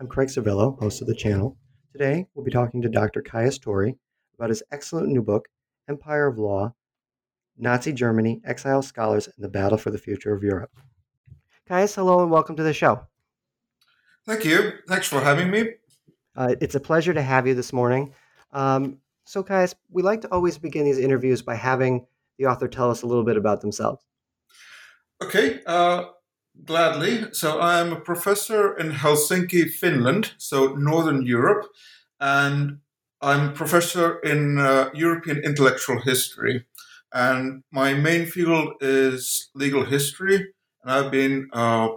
I'm Craig Sorvillo, host of the channel. Today, we'll be talking to Dr. Kaius Tuori about his excellent new book, Empire of Law Nazi Germany, Exile Scholars, and the Battle for the Future of Europe. Kaius, hello, and welcome to the show. Thank you. Thanks for having me. Uh, it's a pleasure to have you this morning. Um, so, Kaius, we like to always begin these interviews by having the author tell us a little bit about themselves. Okay, uh, gladly. So I am a professor in Helsinki, Finland, so Northern Europe, and I'm a professor in uh, European intellectual history. And my main field is legal history, and I've been uh,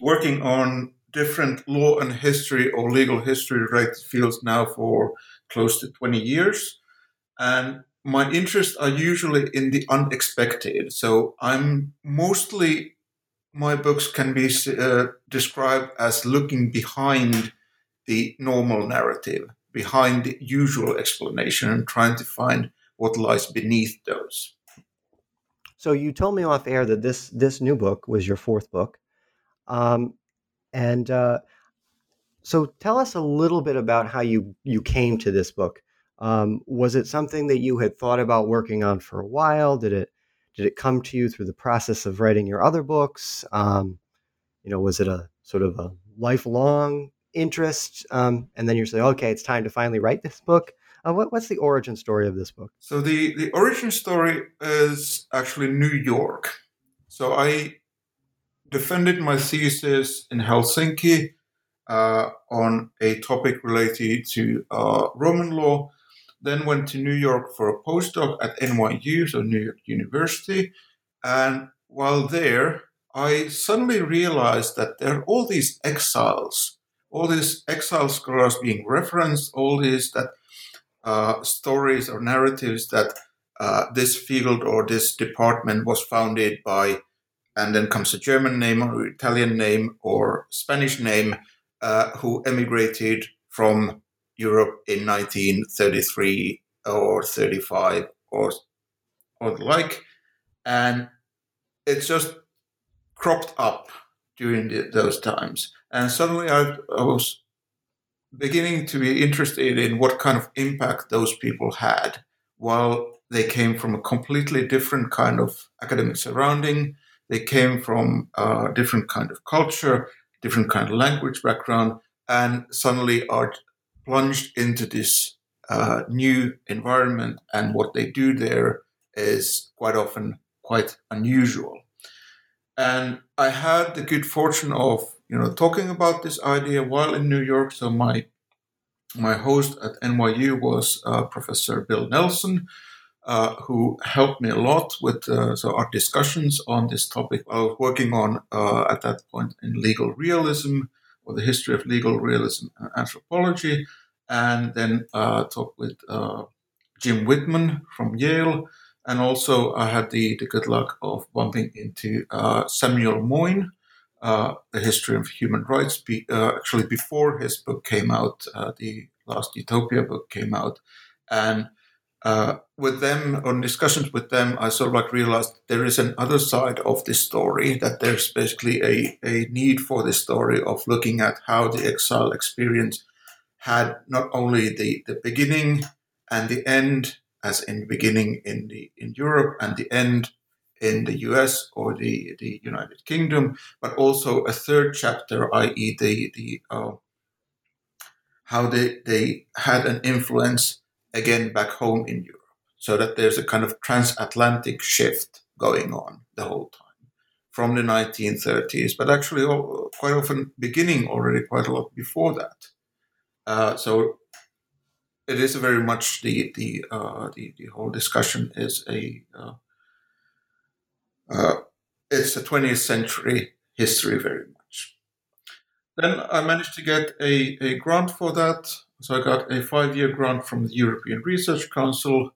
working on different law and history or legal history related fields now for close to 20 years. And my interests are usually in the unexpected. So I'm mostly, my books can be uh, described as looking behind the normal narrative, behind the usual explanation, and trying to find what lies beneath those. So you told me off air that this this new book was your fourth book, um, and uh, so tell us a little bit about how you you came to this book. Um, was it something that you had thought about working on for a while? Did it did it come to you through the process of writing your other books? Um, you know, was it a sort of a lifelong interest? Um, and then you say, okay, it's time to finally write this book. Uh, what, what's the origin story of this book? So the the origin story is actually New York. So I defended my thesis in Helsinki uh, on a topic related to uh, Roman law then went to New York for a postdoc at NYU, so New York University. And while there, I suddenly realized that there are all these exiles, all these exile scholars being referenced, all these that uh, stories or narratives that uh, this field or this department was founded by, and then comes a German name or Italian name or Spanish name, uh, who emigrated from Europe in 1933 or 35 or or the like, and it's just cropped up during the, those times. And suddenly, I, I was beginning to be interested in what kind of impact those people had while they came from a completely different kind of academic surrounding. They came from a different kind of culture, different kind of language background, and suddenly are plunged into this uh, new environment, and what they do there is quite often quite unusual. And I had the good fortune of you know talking about this idea while in New York. So my my host at NYU was uh, Professor Bill Nelson, uh, who helped me a lot with uh, so our discussions on this topic. I was working on uh, at that point in legal realism the history of legal realism and anthropology, and then uh, talked with uh, Jim Whitman from Yale. And also, I had the, the good luck of bumping into uh, Samuel Moyn, uh, a history of human rights. Be, uh, actually, before his book came out, uh, the last Utopia book came out, and uh, with them on discussions with them, I sort of like realized there is an other side of this story. That there's basically a a need for this story of looking at how the exile experience had not only the the beginning and the end, as in beginning in the in Europe and the end in the US or the, the United Kingdom, but also a third chapter, i.e., the, the uh, how they, they had an influence again back home in Europe. So that there's a kind of transatlantic shift going on the whole time from the 1930s, but actually all, quite often beginning already quite a lot before that. Uh, so it is very much the the uh, the, the whole discussion is a uh, uh, it's a 20th century history very much. Then I managed to get a, a grant for that. So I got a five year grant from the European Research Council.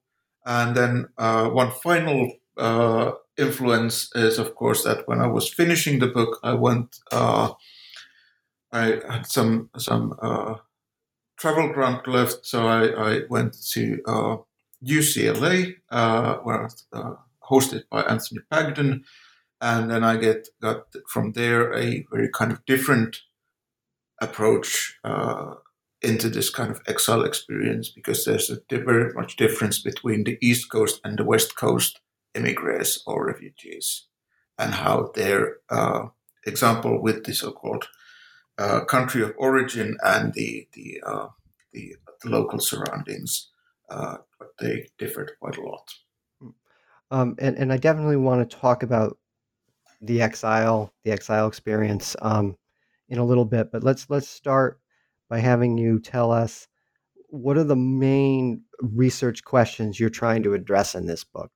And then uh, one final uh, influence is, of course, that when I was finishing the book, I went, uh, I had some, some uh, travel grant left. So I, I went to UCLA, uh, where hosted by Anthony Pagden. And then I get got from there a very kind of different approach uh, into this kind of exile experience because there's a very much difference between the East Coast and the West Coast immigrants or refugees, and how their uh, example with the so-called uh, country of origin and the the, uh, the, the local surroundings, uh, they differed quite a lot. Um, and, and I definitely want to talk about the exile, the exile experience um, in a little bit. But let's let's start by having you tell us what are the main research questions you're trying to address in this book.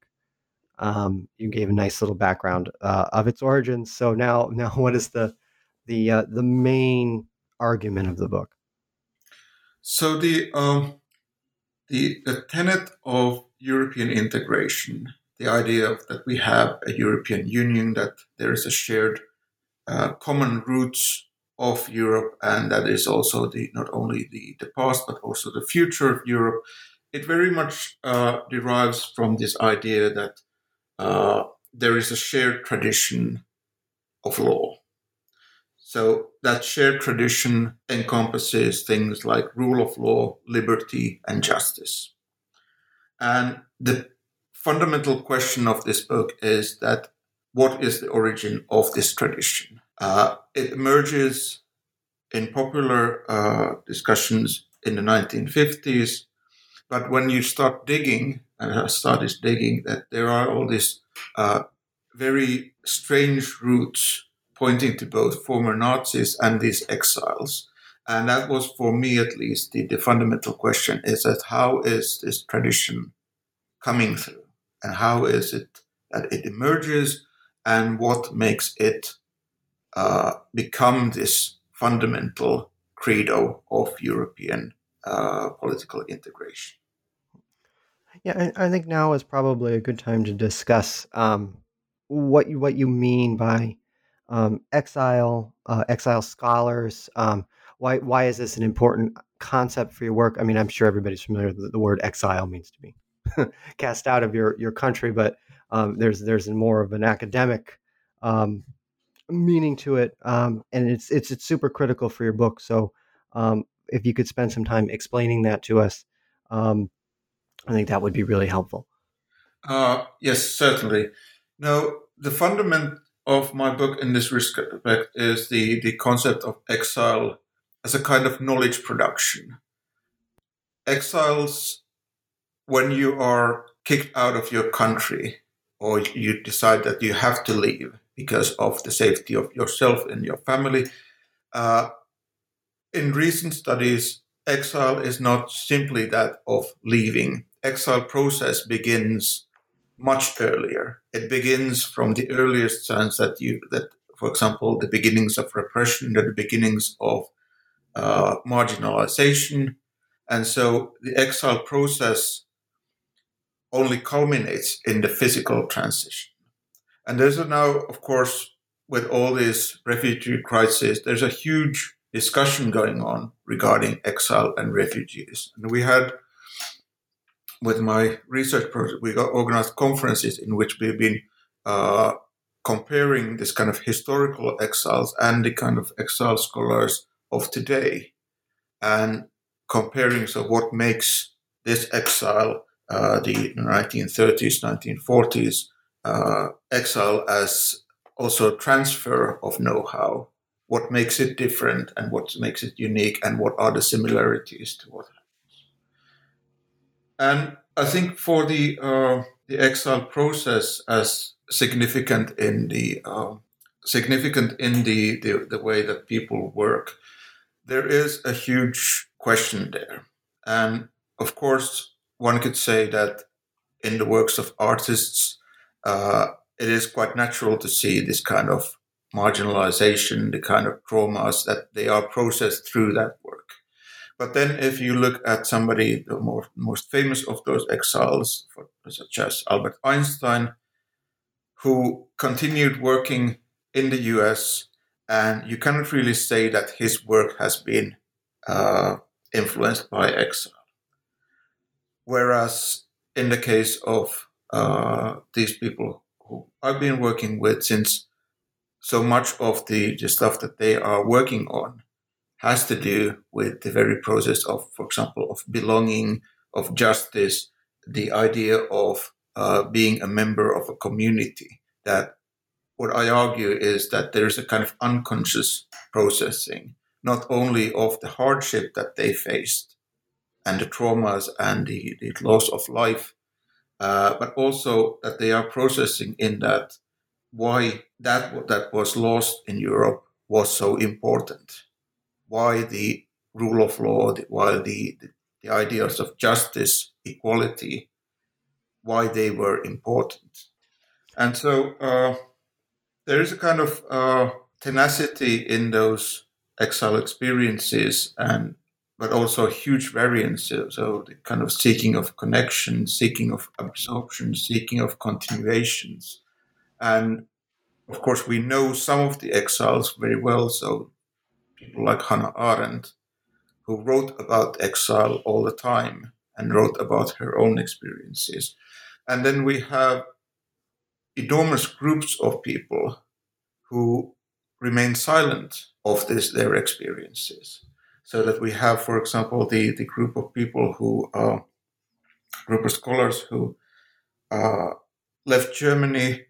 Um, you gave a nice little background uh, of its origins. So now, now what is the the uh, the main argument of the book? So the um, the the tenet of European integration the idea of that we have a European Union, that there is a shared uh, common roots of Europe, and that is also the not only the, the past but also the future of Europe. It very much uh, derives from this idea that uh, there is a shared tradition of law. So that shared tradition encompasses things like rule of law, liberty, and justice. And the fundamental question of this book is that what is the origin of this tradition? Uh, it emerges in popular uh, discussions in the 1950s, but when you start digging, and I started digging, that there are all these uh, very strange roots pointing to both former Nazis and these exiles. And that was, for me at least, the, the fundamental question is that how is this tradition coming through? and how is it that it emerges and what makes it uh, become this fundamental credo of European uh, political integration. Yeah, I, I, think now is probably a good time to discuss um, what you what you mean by um, exile, uh, exile scholars. Um, why why is this an important concept for your work? I mean, I'm sure everybody's familiar with the word exile means to be cast out of your your country, but um, there's there's more of an academic um, meaning to it, um, and it's, it's it's super critical for your book. So um, if you could spend some time explaining that to us, um, I think that would be really helpful. Uh, yes, certainly. Now, the fundament of my book in this respect is the the concept of exile as a kind of knowledge production. Exiles when you are kicked out of your country or you decide that you have to leave because of the safety of yourself and your family, uh, in recent studies, exile is not simply that of leaving. Exile process begins much earlier. It begins from the earliest sense that you that, for example, the beginnings of repression, the beginnings of uh, marginalization, and so the exile process only culminates in the physical transition. And there's now, of course, with all this refugee crisis, there's a huge discussion going on regarding exile and refugees. And we had, with my research project, we got organized conferences in which we've been uh, comparing this kind of historical exiles and the kind of exile scholars of today and comparing so what makes this exile uh, the 1930s 1940s uh, exile as also transfer of know-how what makes it different and what makes it unique and what are the similarities to what happens and i think for the uh, the exile process as significant in the uh, significant in the, the, the way that people work. There is a huge question there, and of course, one could say that in the works of artists, uh, it is quite natural to see this kind of marginalization, the kind of traumas that they are processed through that work. But then, if you look at somebody, the more, most famous of those exiles, for, such as Albert Einstein, who continued working in the US, and you cannot really say that his work has been uh, influenced by exile. Whereas in the case of uh, these people who I've been working with since so much of the, the stuff that they are working on has to do with the very process of, for example, of belonging, of justice, the idea of uh, being a member of a community. That what I argue is that there's a kind of unconscious processing, not only of the hardship that they faced and the traumas and the, the loss of life, uh, but also that they are processing in that why that that was lost in Europe was so important, why the rule of law, why the, the, the ideas of justice, equality, why they were important. And so uh, there is a kind of uh, tenacity in those exile experiences, and but also huge variance. So the kind of seeking of connection, seeking of absorption, seeking of continuations, and of course we know some of the exiles very well. So people like Hannah Arendt, who wrote about exile all the time and wrote about her own experiences. And then we have enormous groups of people who remain silent of this their experiences. So that we have, for example, the, the group of people who uh, group of scholars who uh, left Germany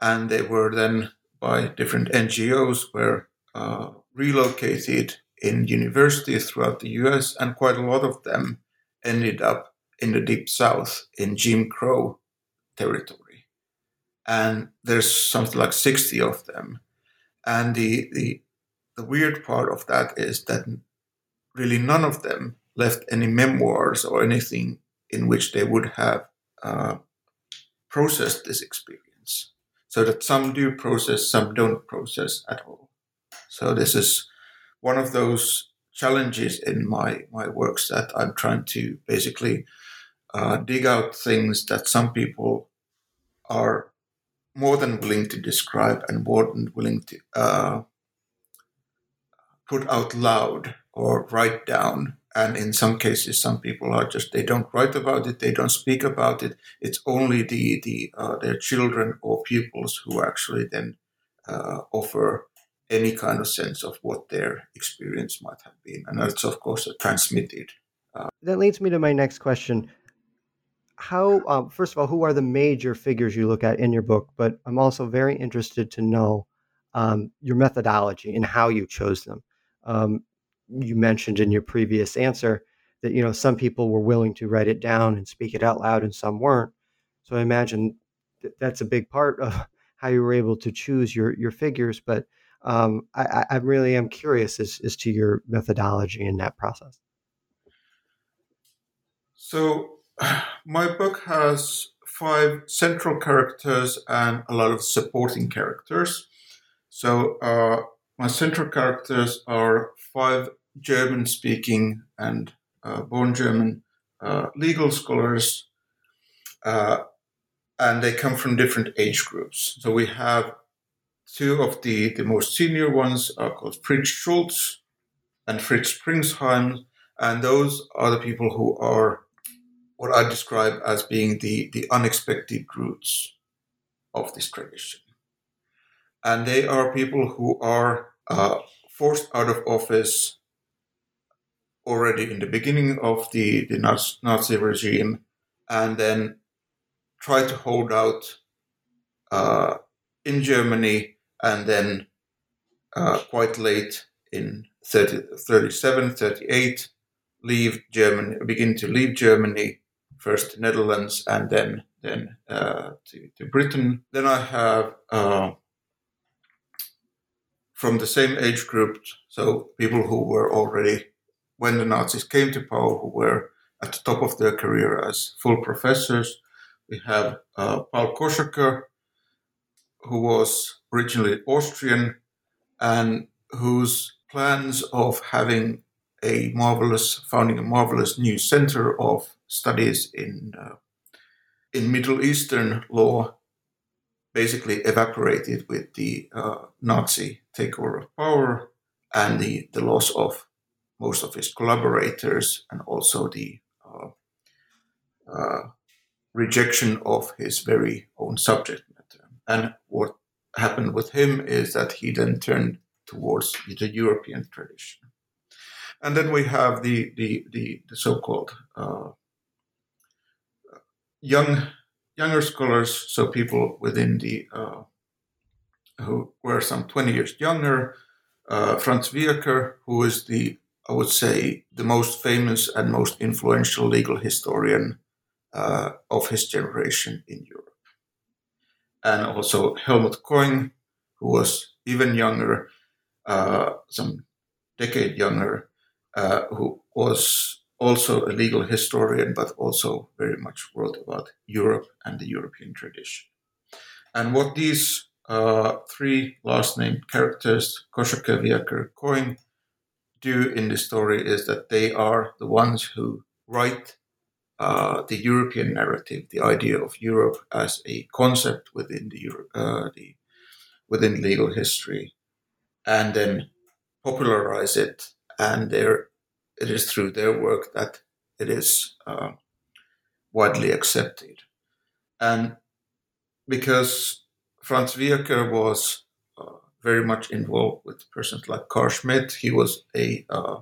and they were then by different NGOs were uh, relocated in universities throughout the US, and quite a lot of them ended up in the deep south in Jim Crow territory. And there's something like 60 of them. And the, the, the weird part of that is that really none of them left any memoirs or anything in which they would have uh, processed this experience. So that some do process, some don't process at all. So this is one of those challenges in my, my works that I'm trying to basically uh, dig out things that some people are more than willing to describe and more than willing to uh, put out loud or write down. And in some cases, some people are just they don't write about it, they don't speak about it. It's only the the uh, their children or pupils who actually then uh, offer any kind of sense of what their experience might have been, and that's of course transmitted. Uh, that leads me to my next question how uh, first of all who are the major figures you look at in your book but i'm also very interested to know um, your methodology and how you chose them um, you mentioned in your previous answer that you know some people were willing to write it down and speak it out loud and some weren't so i imagine that that's a big part of how you were able to choose your your figures but um, I, I really am curious as, as to your methodology in that process so my book has five central characters and a lot of supporting characters. So uh, my central characters are five German speaking and uh, born German uh, legal scholars, uh, and they come from different age groups. So we have two of the, the most senior ones are called Fritz Schulz and Fritz Pringsheim, and those are the people who are what I describe as being the, the unexpected roots of this tradition. And they are people who are uh, forced out of office already in the beginning of the, the Nazi regime and then try to hold out uh, in Germany and then uh, quite late in 30, 37, 38, leave Germany, begin to leave Germany, first Netherlands and then then uh, to, to, Britain. Then I have uh, from the same age group, so people who were already when the Nazis came to power, who were at the top of their career as full professors. We have uh, Paul Koschaker, who was originally Austrian and whose plans of having a marvelous, founding a marvelous new center of studies in uh, in Middle Eastern law basically evaporated with the uh, Nazi takeover of power and the, the loss of most of his collaborators and also the uh, uh, rejection of his very own subject matter. And what happened with him is that he then turned towards the European tradition. And then we have the, the, the, the so called uh, young younger scholars, so people within the uh, who were some 20 years younger. Uh, Franz Wieacker, who is the I would say, the most famous and most influential legal historian uh, of his generation in Europe. And also Helmut Coing, who was even younger, uh, some decade younger, uh, who was also a legal historian, but also very much wrote about Europe and the European tradition. And what these uh, three last name characters, Koschaker, Wieacker, Coing, do in the story is that they are the ones who write uh, the European narrative, the idea of Europe as a concept within the, uh, the within legal history, and then popularize it. And there, it is through their work that it is uh, widely accepted. And because Franz Wieacker was very much involved with persons like Carl Schmitt. He was a uh,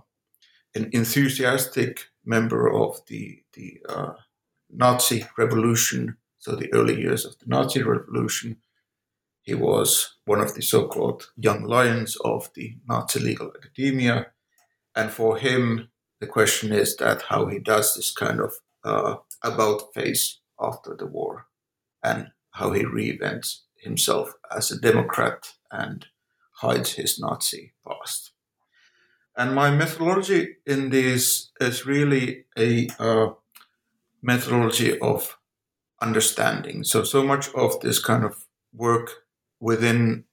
an enthusiastic member of the the uh, Nazi revolution, so the early years of the Nazi revolution. He was one of the so-called young lions of the Nazi legal academia, and for him, the question is that how he does this kind of uh, about face after the war, and how he reinvents himself as a Democrat and hides his Nazi past. And my methodology in this is really a uh, methodology of understanding. So, so much of this kind of work within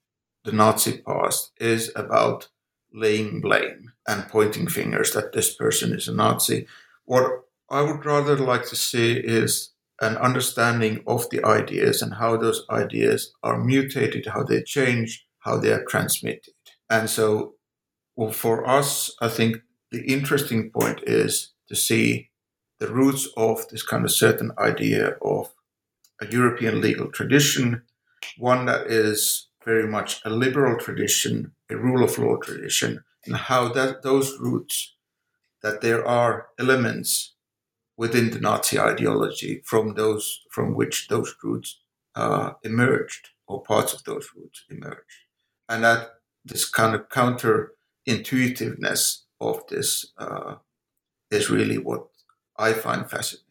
the Nazi past is about laying blame and pointing fingers that this person is a Nazi. What I would rather like to see is an understanding of the ideas and how those ideas are mutated, how they change, how they are transmitted. And so, well, for us, I think the interesting point is to see the roots of this kind of certain idea of a European legal tradition, one that is very much a liberal tradition, a rule of law tradition, and how that those roots, that there are elements within the Nazi ideology from those from which those roots uh, emerged, or parts of those roots emerged, and that this kind of counter intuitiveness of this uh, is really what I find fascinating.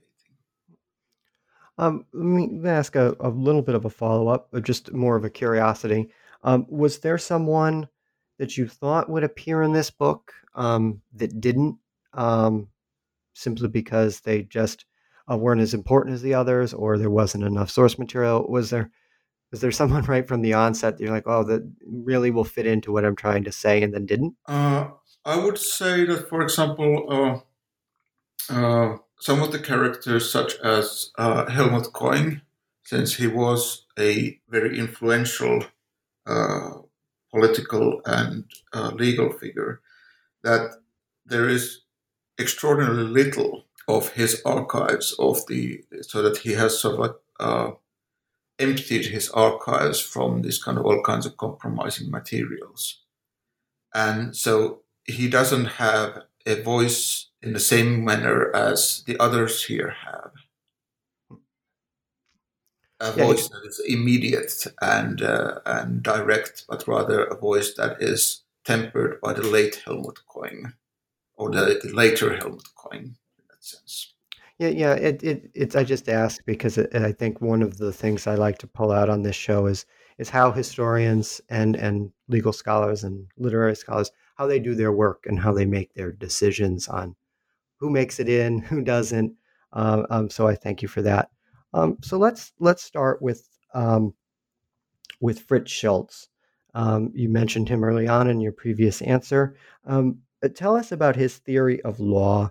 Um, let me ask a, a little bit of a follow up, just more of a curiosity. Um, was there someone that you thought would appear in this book um, that didn't? Um, simply because they just uh, weren't as important as the others, or there wasn't enough source material? Was there was there someone right from the onset that you're like, oh, that really will fit into what I'm trying to say, and then didn't? Uh, I would say that, for example, uh, uh, some of the characters, such as uh, Helmut Coing, since he was a very influential uh, political and legal figure, that there is extraordinarily little of his archives of the so that he has sort of uh, emptied his archives from this kind of all kinds of compromising materials, and so he doesn't have a voice in the same manner as the others here have. A Yeah, voice that is immediate and uh, and direct, but rather a voice that is tempered by the late Helmut Coing, or the, the later Helmut Koing, in that sense. Yeah, yeah. It, it it's I just ask because it, I think one of the things I like to pull out on this show is is how historians and and legal scholars and literary scholars how they do their work and how they make their decisions on who makes it in, who doesn't. Uh, um, so I thank you for that. Um, so let's let's start with um, with Fritz Schulz. Um, you mentioned him early on in your previous answer. Uh, tell us about his theory of law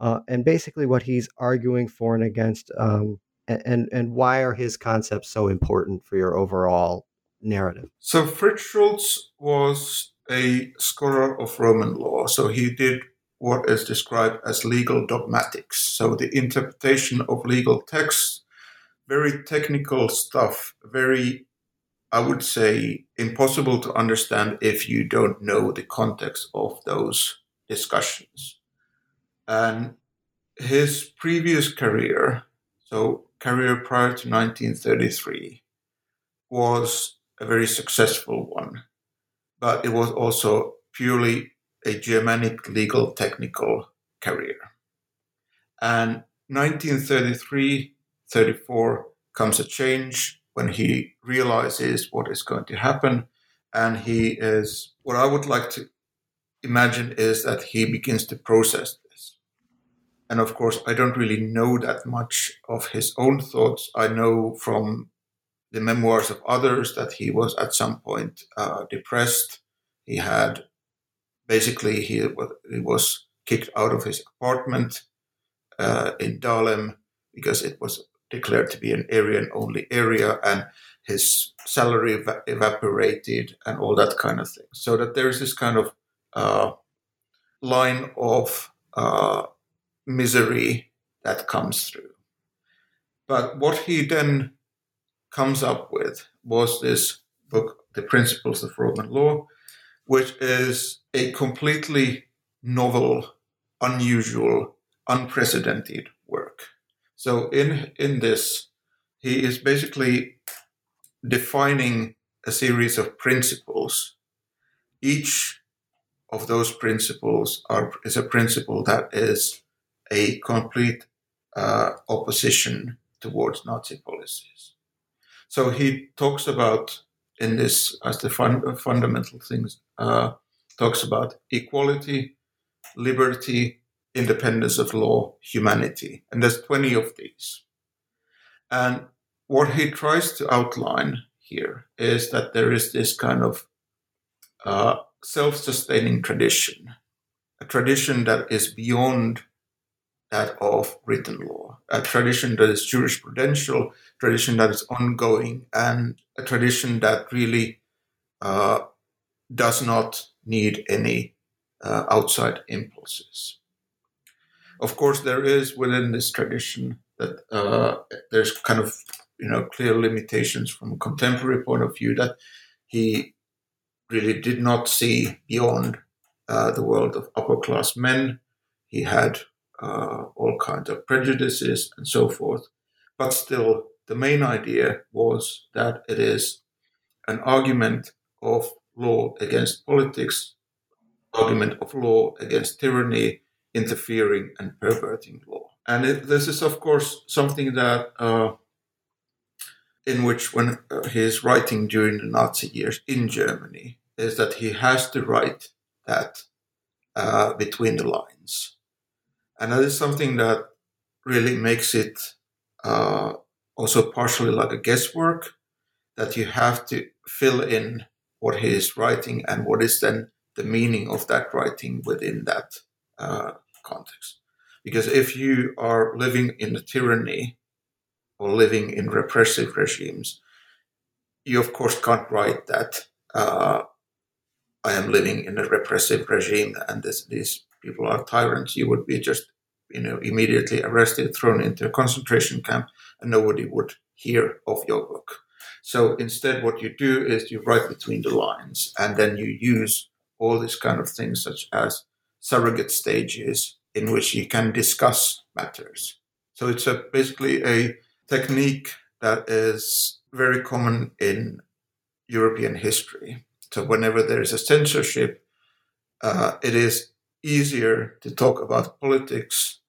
uh, and basically what he's arguing for and against, um, and and why are his concepts so important for your overall narrative? So Fritz Schulz was a scholar of Roman law. So he did what is described as legal dogmatics. So the interpretation of legal texts, very technical stuff, very, I would say, impossible to understand if you don't know the context of those discussions. And his previous career, so career prior to 1933, was a very successful one, but it was also purely a Germanic legal technical career. And 1933 34 comes a change when he realizes what is going to happen. And he is, what I would like to imagine is that he begins to process this. And of course, I don't really know that much of his own thoughts. I know from the memoirs of others that he was at some point uh, depressed. He had basically he, he was kicked out of his apartment uh, in Dahlem because it was declared to be an Aryan only area and his salary eva- evaporated and all that kind of thing. So that there's this kind of uh, line of uh, misery that comes through. But what he then comes up with was this book, The Principles of Roman Law, which is a completely novel, unusual, unprecedented. So in in this, he is basically defining a series of principles. Each of those principles are, is a principle that is a complete uh, opposition towards Nazi policies. So he talks about in this as the fun, fundamental things uh, talks about equality, liberty, independence of law, humanity, and there's 20 of these. And what he tries to outline here is that there is this kind of uh, self-sustaining tradition, a tradition that is beyond that of written law, a tradition that is jurisprudential, tradition that is ongoing, and a tradition that really uh, does not need any uh, outside impulses. Of course, there is within this tradition that uh, there's kind of you know clear limitations from a contemporary point of view that he really did not see beyond uh, the world of upper class men. He had uh, all kinds of prejudices and so forth. But still, the main idea was that it is an argument of law against politics, argument of law against tyranny, interfering and perverting law. And it, this is, of course, something that, uh, in which, when uh, he is writing during the Nazi years in Germany, is that he has to write that uh, between the lines. And that is something that really makes it uh, also partially like a guesswork that you have to fill in what he is writing and what is then the meaning of that writing within that uh, context. Because if you are living in a tyranny or living in repressive regimes, you of course can't write that uh, I am living in a repressive regime and this, these people are tyrants, you would be just you know immediately arrested, thrown into a concentration camp, and nobody would hear of your book. So instead, what you do is you write between the lines, and then you use all these kind of things, such as surrogate stages, in which you can discuss matters. So it's a, basically a technique that is very common in European history. So whenever there is a censorship, uh, it is easier to talk about politics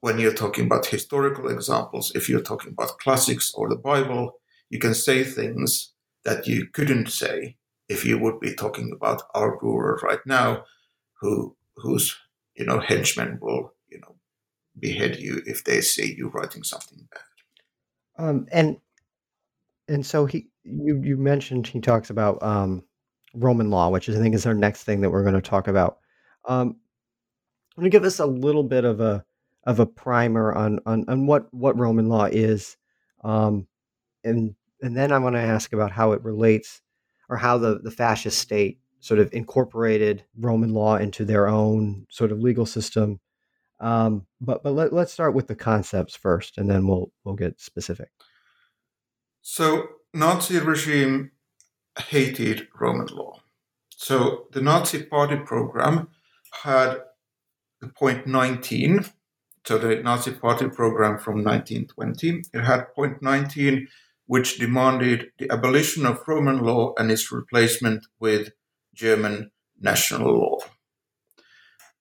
when you're talking about historical examples. If you're talking about classics or the Bible, you can say things that you couldn't say if you would be talking about our ruler right now, who whose you know henchmen will you know behead you if they see you writing something bad. Um, and and so he you you mentioned he talks about um, Roman law, which is, I think is our next thing that we're going to talk about. Um, going to give us a little bit of a of a primer on on, on what what Roman law is, um, and and then I want to ask about how it relates or how the the fascist state sort of incorporated Roman law into their own sort of legal system. Um, but but let, let's start with the concepts first, and then we'll we'll get specific. So Nazi regime hated Roman law. So the Nazi party program had the point 19, so the Nazi party program from 1920, it had point 19, which demanded the abolition of Roman law and its replacement with German national law.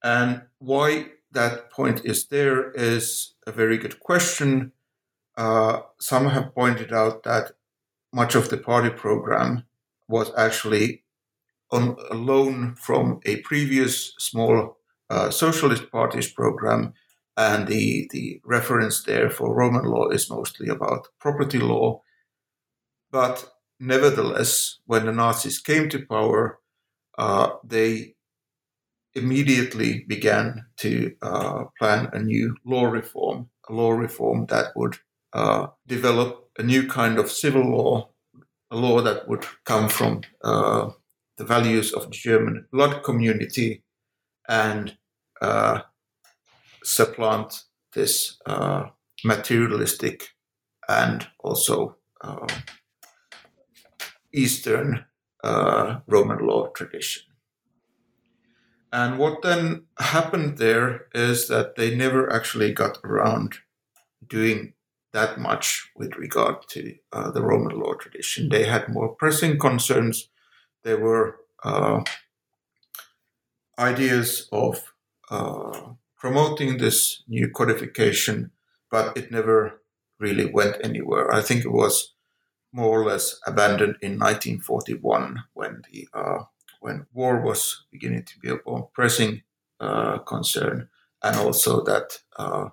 And why that point is there is a very good question. Uh, some have pointed out that much of the party program was actually on a loan from a previous small uh, socialist party's program, and the, the reference there for Roman law is mostly about property law. But nevertheless, when the Nazis came to power, uh, they immediately began to uh, plan a new law reform, a law reform that would uh, develop a new kind of civil law, a law that would come from uh, the values of the German blood community and uh, supplant this uh, materialistic and also Eastern uh, Roman law tradition. And what then happened there is that they never actually got around doing that much with regard to uh, the Roman law tradition. They had more pressing concerns. There were uh, ideas of uh, promoting this new codification, but it never really went anywhere. I think it was more or less abandoned in 1941 when the uh, when war was beginning to be a pressing uh, concern, and also that uh,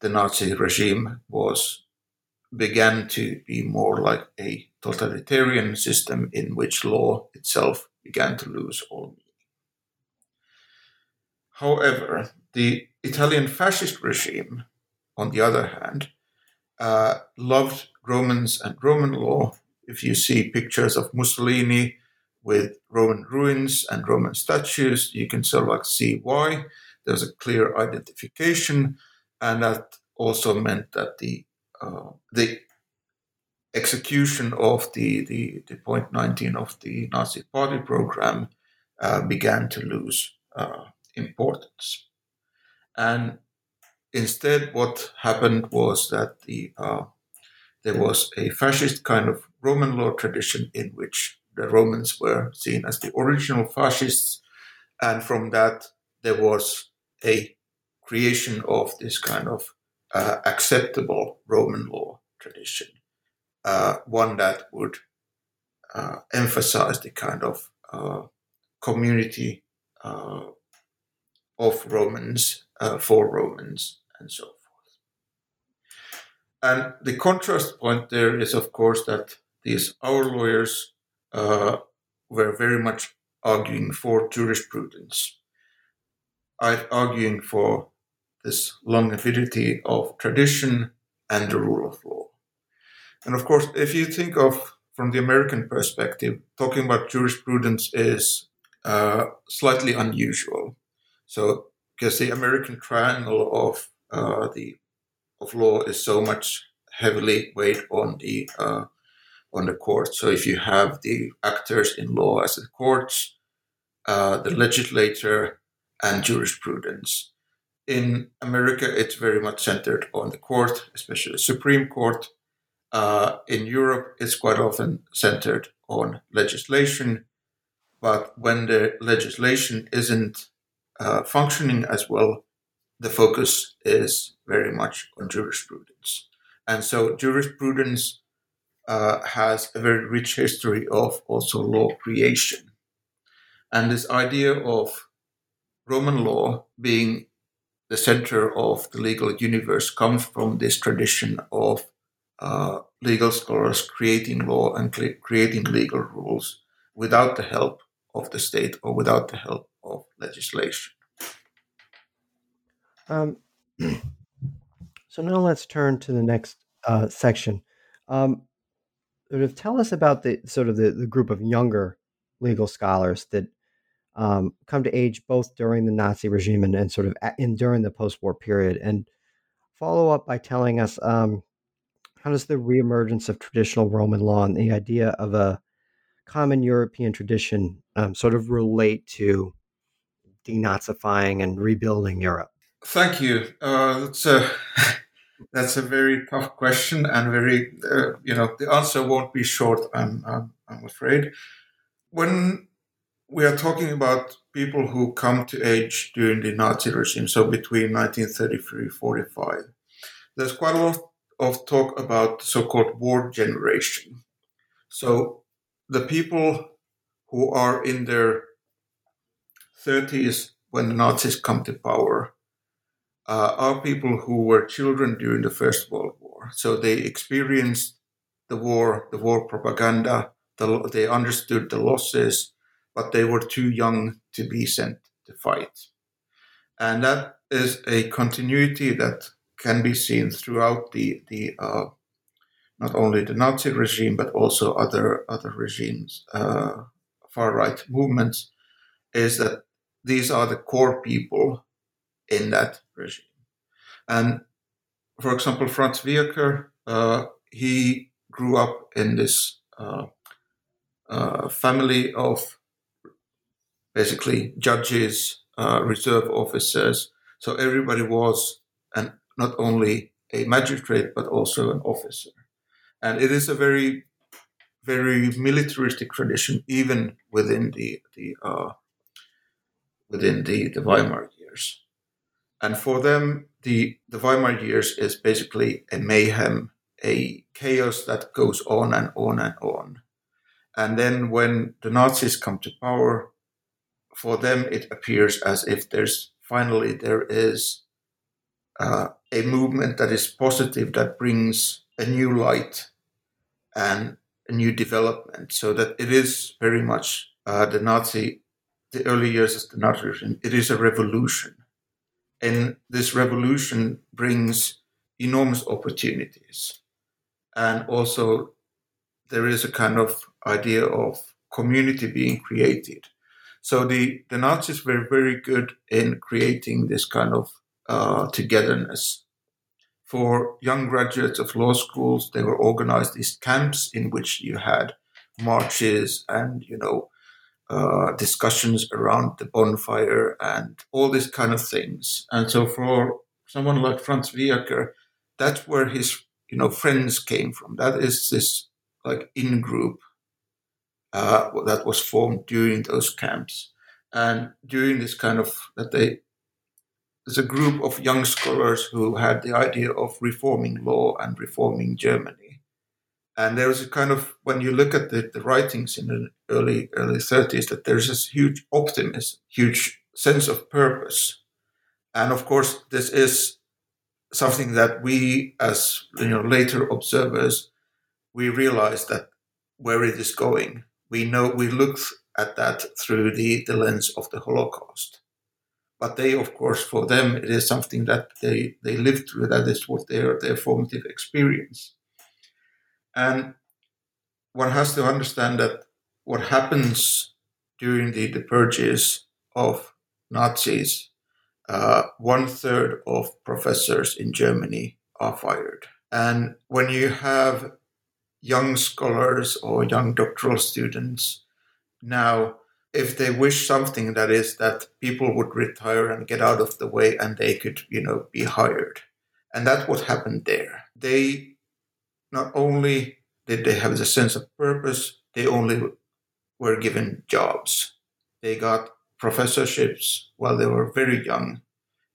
the Nazi regime was began to be more like a totalitarian system in which law itself began to lose all meaning. However, the Italian fascist regime, on the other hand, uh, loved Romans and Roman law. If you see pictures of Mussolini with Roman ruins and Roman statues, you can sort of like see why. There's a clear identification, and that also meant that the uh, the execution of the, the, the point 19 of the Nazi party program uh, began to lose uh, importance. And Instead, what happened was that the uh, there was a fascist kind of Roman law tradition in which the Romans were seen as the original fascists, and from that there was a creation of this kind of uh, acceptable Roman law tradition, uh, one that would uh, emphasize the kind of uh, community uh, of Romans uh, for Romans and so. And the contrast point there is, of course, that these our lawyers uh, were very much arguing for jurisprudence, arguing for this longevity of tradition and the rule of law. And of course, if you think of from the American perspective, talking about jurisprudence is uh, slightly unusual. So, because the American triangle of uh, the of law is so much heavily weighed on the uh, on the court. So, if you have the actors in law as the courts, uh, the legislature, and jurisprudence. In America, it's very much centered on the court, especially the Supreme Court. Uh, in Europe, it's quite often centered on legislation. But when the legislation isn't uh, functioning as well, the focus is very much on jurisprudence. And so jurisprudence uh, has a very rich history of also law creation. And this idea of Roman law being the center of the legal universe comes from this tradition of uh, legal scholars creating law and creating legal rules without the help of the state or without the help of legislation. Um, so now let's turn to the next uh, section. Um, sort of tell us about the sort of the, the group of younger legal scholars that um, come to age both during the Nazi regime and, and sort of in during the post-war period, and follow up by telling us um, how does the reemergence of traditional Roman law and the idea of a common European tradition um, sort of relate to denazifying and rebuilding Europe? Thank you. Uh, that's a that's a very tough question, and very uh, you know the answer won't be short. I'm I'm, I'm afraid. When we are talking about people who come to age during the Nazi regime, so between 1933 45. There's quite a lot of talk about the so-called war generation. So the people who are in their 30s when the Nazis come to power uh, are people who were children during the First World War. So they experienced the war, the war propaganda, the, they understood the losses, but they were too young to be sent to fight. And that is a continuity that can be seen throughout the, the uh, not only the Nazi regime, but also other, other regimes, uh, far right movements, is that these are the core people in that regime. And for example, Franz Wieacker, uh, he grew up in this uh, uh, family of basically judges, uh, reserve officers. So everybody was and not only a magistrate but also an officer, and it is a very, very militaristic tradition even within the the uh, within the, the Weimar years. And for them, the, the Weimar years is basically a mayhem, a chaos that goes on and on and on. And then when the Nazis come to power, for them it appears as if there's finally there is uh, a movement that is positive that brings a new light and a new development so that it is very much uh, the nazi the early years of the nazi regime it is a revolution and this revolution brings enormous opportunities and also there is a kind of idea of community being created so the, the Nazis were very good in creating this kind of uh, togetherness. For young graduates of law schools, they were organized these camps in which you had marches and, you know, uh, discussions around the bonfire and all these kind of things. And so for someone like Franz Wieacker, that's where his, you know, friends came from. That is this like in group uh, that was formed during those camps. And during this kind of that they there's a group of young scholars who had the idea of reforming law and reforming Germany. And there was a kind of when you look at the, the writings in the early early 30s that there's this huge optimism, huge sense of purpose. And of course, this is something that we as you know later observers we realize that where it is going we know we look at that through the, the lens of the Holocaust. But they, of course, for them, it is something that they, they lived through. That is what their, their formative experience. And one has to understand that what happens during the, the purges of Nazis, uh, one third of professors in Germany are fired. And when you have young scholars or young doctoral students now, if they wish something that is that people would retire and get out of the way and they could, you know, be hired. And that's what happened there. They not only did they have the sense of purpose, they only were given jobs. They got professorships while they were very young.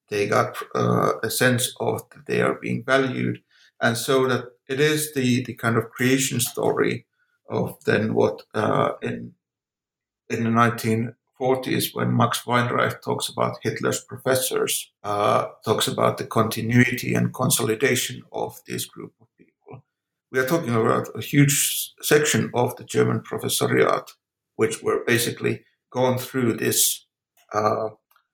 They got uh, a sense of that they are being valued. And so that it is the, the kind of creation story of then what uh, in in the 1940s when Max Weinreich talks about Hitler's professors, uh, talks about the continuity and consolidation of this group of. We are talking about a huge section of the German professoriate, which were basically gone through this uh,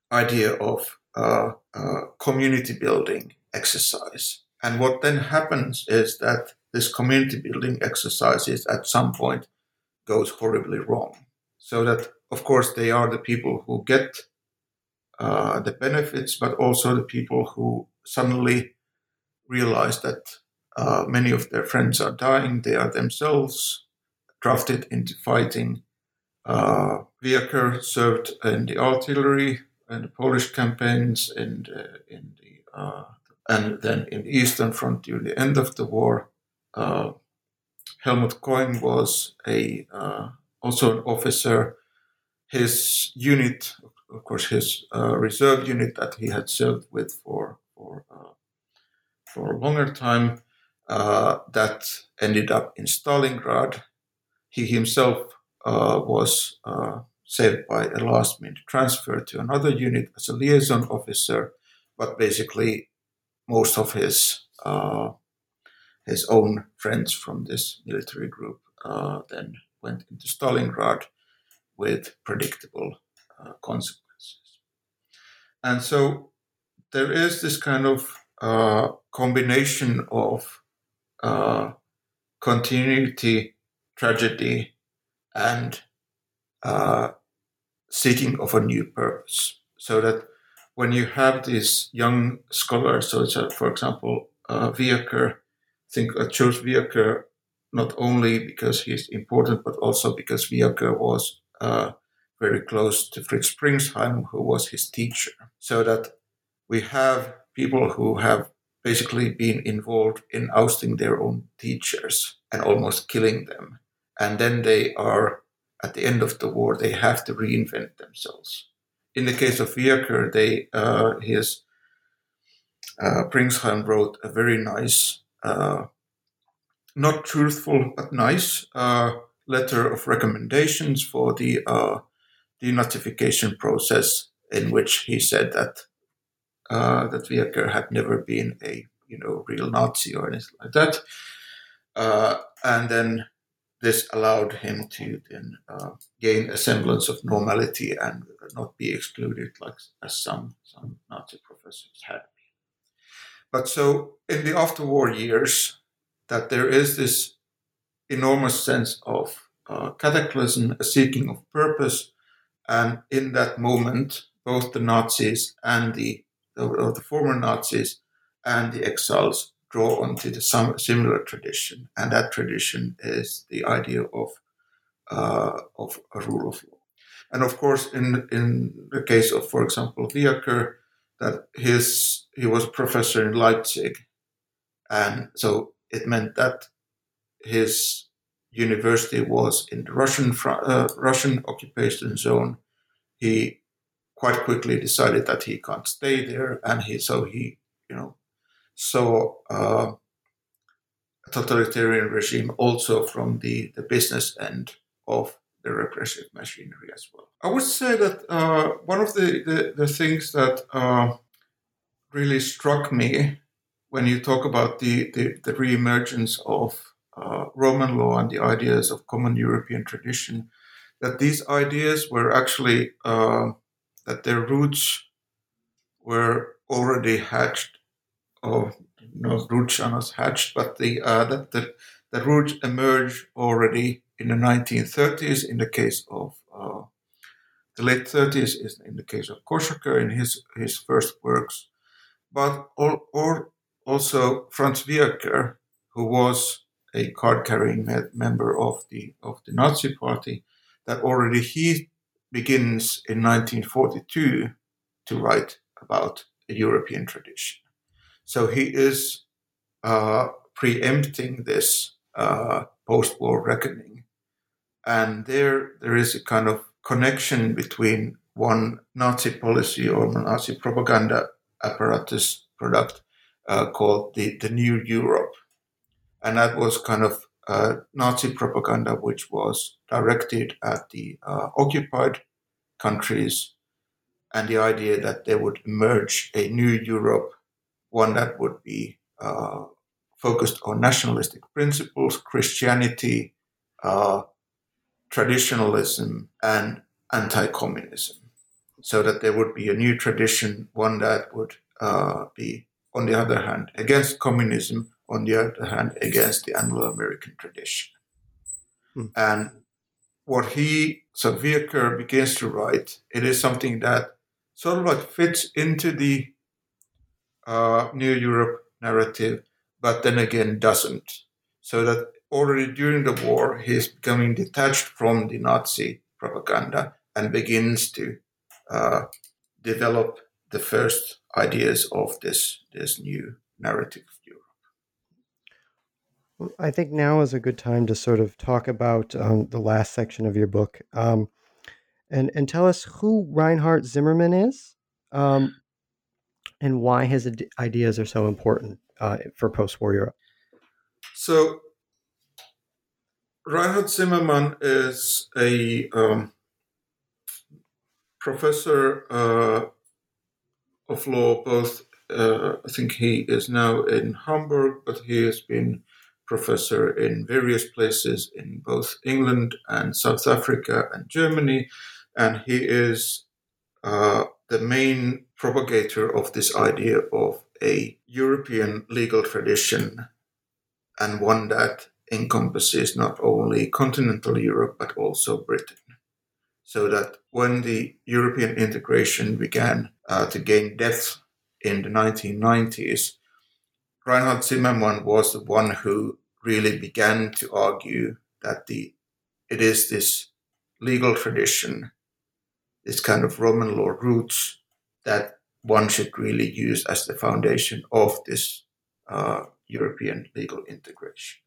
idea of uh, uh community building exercise. And what then happens is that this community building exercise is at some point goes horribly wrong so that of course they are the people who get uh, the benefits, but also the people who suddenly realize that uh, many of their friends are dying. They are themselves drafted into fighting. Uh, served in the artillery and the Polish campaigns the, in the uh, and then in the Eastern Front during the end of the war. Uh, Helmut Coing was a uh, also an officer. His unit, of course, his uh, reserve unit that he had served with for for uh, for a longer time, uh, that ended up in Stalingrad. He himself uh, was uh, saved by a last minute transfer to another unit as a liaison officer, but basically most of his uh, his own friends from this military group then went into Stalingrad with predictable uh, consequences. And so there is this kind of uh, combination of uh, continuity, tragedy, and uh, seeking of a new purpose. So that when you have these young scholars, so a, for example, uh, Wieacker, I think I chose Wieacker not only because he's important, but also because Wieacker was uh, very close to Fritz Pringsheim, who was his teacher. So that we have people who have basically been involved in ousting their own teachers and almost killing them. And then they are, at the end of the war, they have to reinvent themselves. In the case of Wieacker, they, uh, his, uh, Pringsheim wrote a very nice uh, not truthful but nice uh, letter of recommendations for the uh, denazification process, in which he said that uh, that Wieacker had never been a you know real Nazi or anything like that, uh, and then this allowed him to then uh, gain a semblance of normality and not be excluded like as some some Nazi professors had. But so in the after-war years, that there is this enormous sense of uh, cataclysm, a seeking of purpose, and in that moment, both the Nazis and the, the, the former Nazis and the exiles draw onto the similar tradition, and that tradition is the idea of uh, of a rule of law. And of course, in in the case of, for example, Wieacker, that his he was a professor in Leipzig, and so it meant that his university was in the Russian uh, Russian occupation zone. He quite quickly decided that he can't stay there, and he so he you know saw uh, a totalitarian regime also from the the business end of the repressive machinery as well. I would say that uh, one of the, the, the things that uh, really struck me when you talk about the, the, the re-emergence of uh, Roman law and the ideas of common European tradition, that these ideas were actually, uh, that their roots were already hatched, or no roots are not hatched, but the, uh, that the, that roots emerge already in the 1930s in the case of uh, the late 30s is in the case of Koschaker in his, his first works, but all, or also Franz Wieacker, who was a card-carrying member of the of the Nazi Party, that already he begins in 1942 to write about a European tradition. So he is uh, preempting this uh, post-war reckoning, and there there is a kind of connection between one Nazi policy or Nazi propaganda apparatus product uh, called the, the New Europe. And that was kind of uh, Nazi propaganda which was directed at the uh, occupied countries and the idea that there would emerge a new Europe, one that would be uh, focused on nationalistic principles, Christianity, uh, traditionalism, and anti communism. So that there would be a new tradition, one that would uh, be, on the other hand, against communism, on the other hand, against the Anglo American tradition. Hmm. And what he, so Wieacker, begins to write, it is something that sort of like fits into the uh, New Europe narrative, but then again doesn't. So that already during the war, he is becoming detached from the Nazi propaganda and begins to uh, develop the first ideas of this this new narrative. I think now is a good time to sort of talk about um, the last section of your book, um, and and tell us who Reinhard Zimmermann is, um, and why his ideas are so important uh, for post-war Europe. So, Reinhard Zimmermann is a um, professor uh, of law, both, uh, I think he is now in Hamburg, but he has been professor in various places in both England and South Africa and Germany. And he is uh, the main propagator of this idea of a European legal tradition and one that encompasses not only continental Europe but also Britain so that when the European integration began uh, to gain depth in the 1990s, Reinhard Zimmermann was the one who really began to argue that the it is this legal tradition, this kind of Roman law roots that one should really use as the foundation of this uh, European legal integration.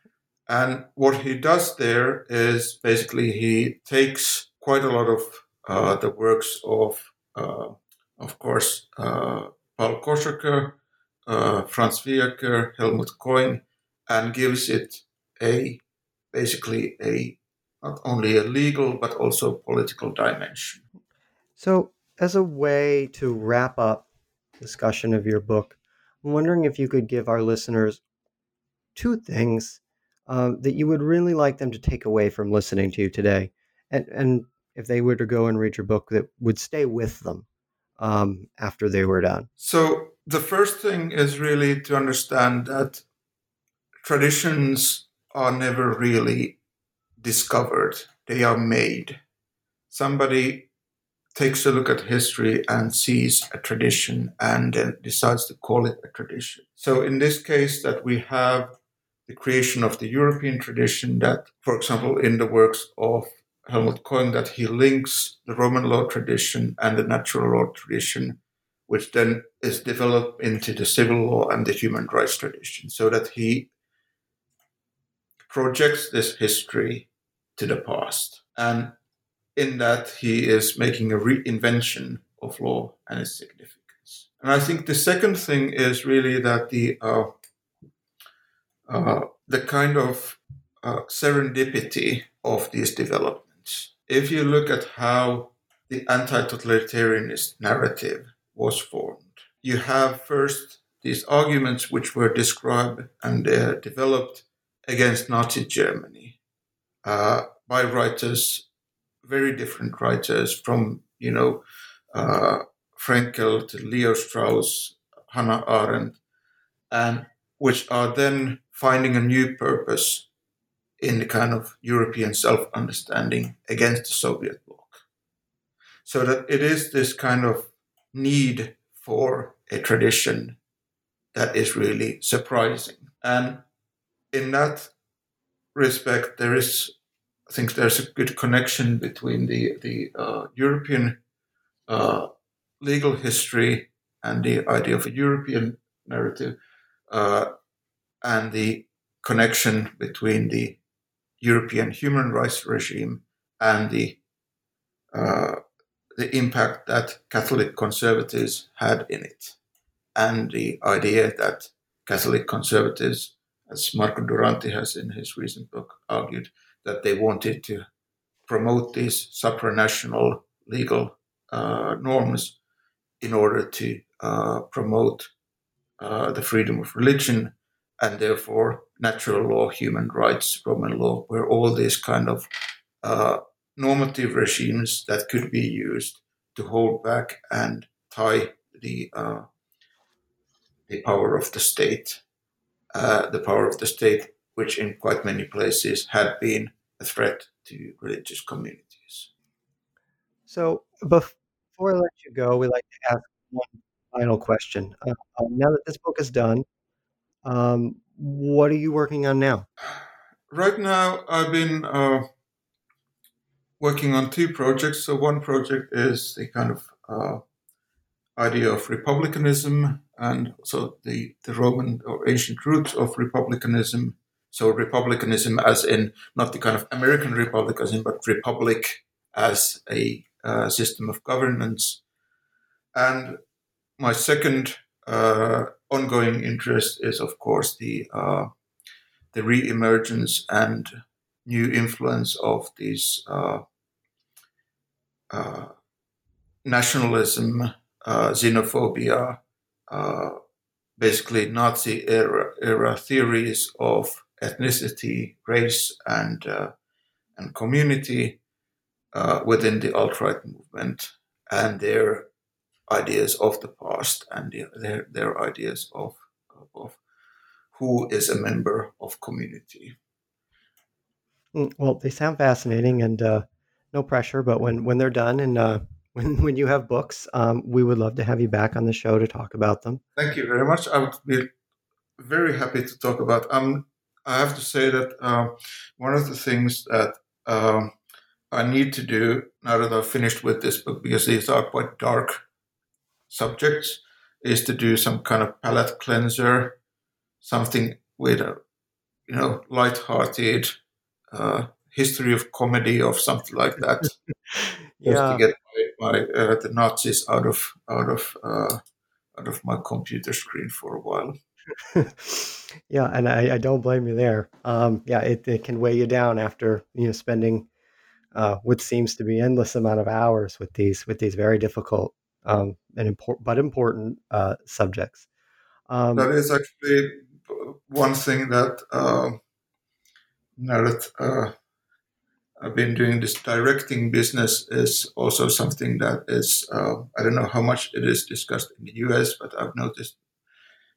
And what he does there is basically he takes quite a lot of uh, the works of, uh, of course, uh, Paul Koschaker, uh, Franz Wieacker, Helmut Coing, and gives it a basically a not only a legal but also political dimension. So, as a way to wrap up discussion of your book, I'm wondering if you could give our listeners two things uh, that you would really like them to take away from listening to you today, and and if they were to go and read your book that would stay with them um, after they were done? So, the first thing is really to understand that traditions are never really discovered, they are made. Somebody takes a look at history and sees a tradition and then decides to call it a tradition. So, in this case, that we have the creation of the European tradition, that, for example, in the works of Helmut Coing that he links the Roman law tradition and the natural law tradition, which then is developed into the civil law and the human rights tradition, so that he projects this history to the past. And in that, he is making a reinvention of law and its significance. And I think the second thing is really that the uh, uh, the kind of uh, serendipity of these developments if you look at how the anti totalitarianist narrative was formed, you have first these arguments which were described and uh, developed against Nazi Germany uh, by writers, very different writers from, you know, uh, Fraenkel to Leo Strauss, Hannah Arendt, and which are then finding a new purpose in the kind of European self understanding against the Soviet bloc. So that it is this kind of need for a tradition that is really surprising. And in that respect, there is, I think, there's a good connection between the the uh, European uh, legal history and the idea of a European narrative, uh, and the connection between the European human rights regime and the uh, the impact that Catholic conservatives had in it, and the idea that Catholic conservatives, as Marco Duranti has in his recent book argued, that they wanted to promote these supranational legal uh, norms in order to uh, promote uh, the freedom of religion and therefore natural law, human rights, Roman law, where all these kind of uh, normative regimes that could be used to hold back and tie the uh, the power of the state, uh, the power of the state, which in quite many places had been a threat to religious communities. So before I let you go, we like to ask one final question. Uh, now that this book is done, um, what are you working on now? Right now, I've been uh, working on two projects. So one project is the kind of uh, idea of republicanism and so the, the Roman or ancient roots of republicanism. So republicanism as in not the kind of American republicanism, but republic as a uh, system of governance. And my second uh, ongoing interest is, of course, the uh, the re-emergence and new influence of these uh, uh, nationalism, uh, xenophobia, uh, basically Nazi era, era theories of ethnicity, race, and uh, and community uh, within the alt-right movement, and their ideas of the past and their their ideas of of who is a member of community. Mm, well, they sound fascinating, and uh, no pressure. But when when they're done and uh, when when you have books, um, we would love to have you back on the show to talk about them. Thank you very much. I would be very happy to talk about. Um, I have to say that uh, one of the things that um, I need to do now that I've finished with this book, because these are quite dark subjects, is to do some kind of palate cleanser, something with a you know light-hearted uh, history of comedy or something like that. yeah. Just to get my, my uh, the Nazis out of out of uh, out of my computer screen for a while. yeah, and I, I, don't blame you there. Um, yeah, it, it can weigh you down after you know spending uh, what seems to be endless amount of hours with these with these very difficult um, and important but important uh, subjects. Um, that is actually one thing that uh, that uh, I've been doing this directing business is also something that is uh, I don't know how much it is discussed in the U.S., but I've noticed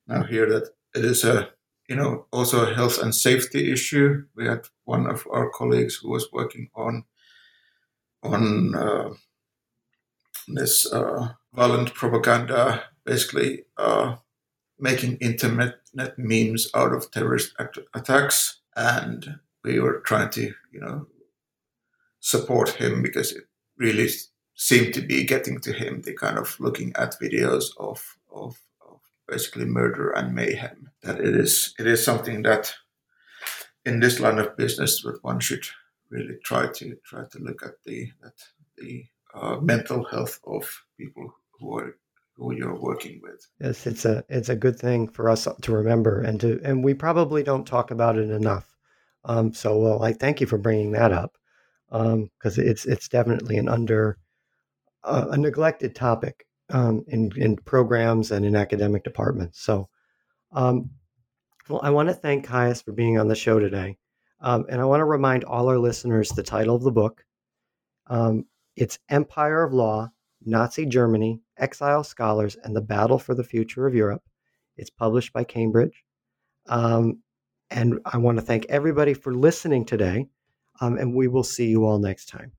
now here that it is a you know also a health and safety issue. We had one of our colleagues who was working on on uh, this uh, violent propaganda, basically uh, making internet memes out of terrorist attacks, and we were trying to you know support him because it really seemed to be getting to him. The kind of looking at videos of, of, of basically murder and mayhem. That it is it is something that in this line of business that one should really try to try to look at the that the uh, mental health of people who are who you're working with. Yes, it's a it's a good thing for us to remember and to and we probably don't talk about it enough. Um, so well, I thank you for bringing that up because um, it's it's definitely an under uh, a neglected topic um, in in programs and in academic departments. So, um, well, I want to thank Kaius for being on the show today, um, and I want to remind all our listeners the title of the book. Um, it's Empire of Law: Nazi Germany, Exile Scholars, and the Battle for the Future of Europe. It's published by Cambridge. Um, And I want to thank everybody for listening today. Um, and we will see you all next time.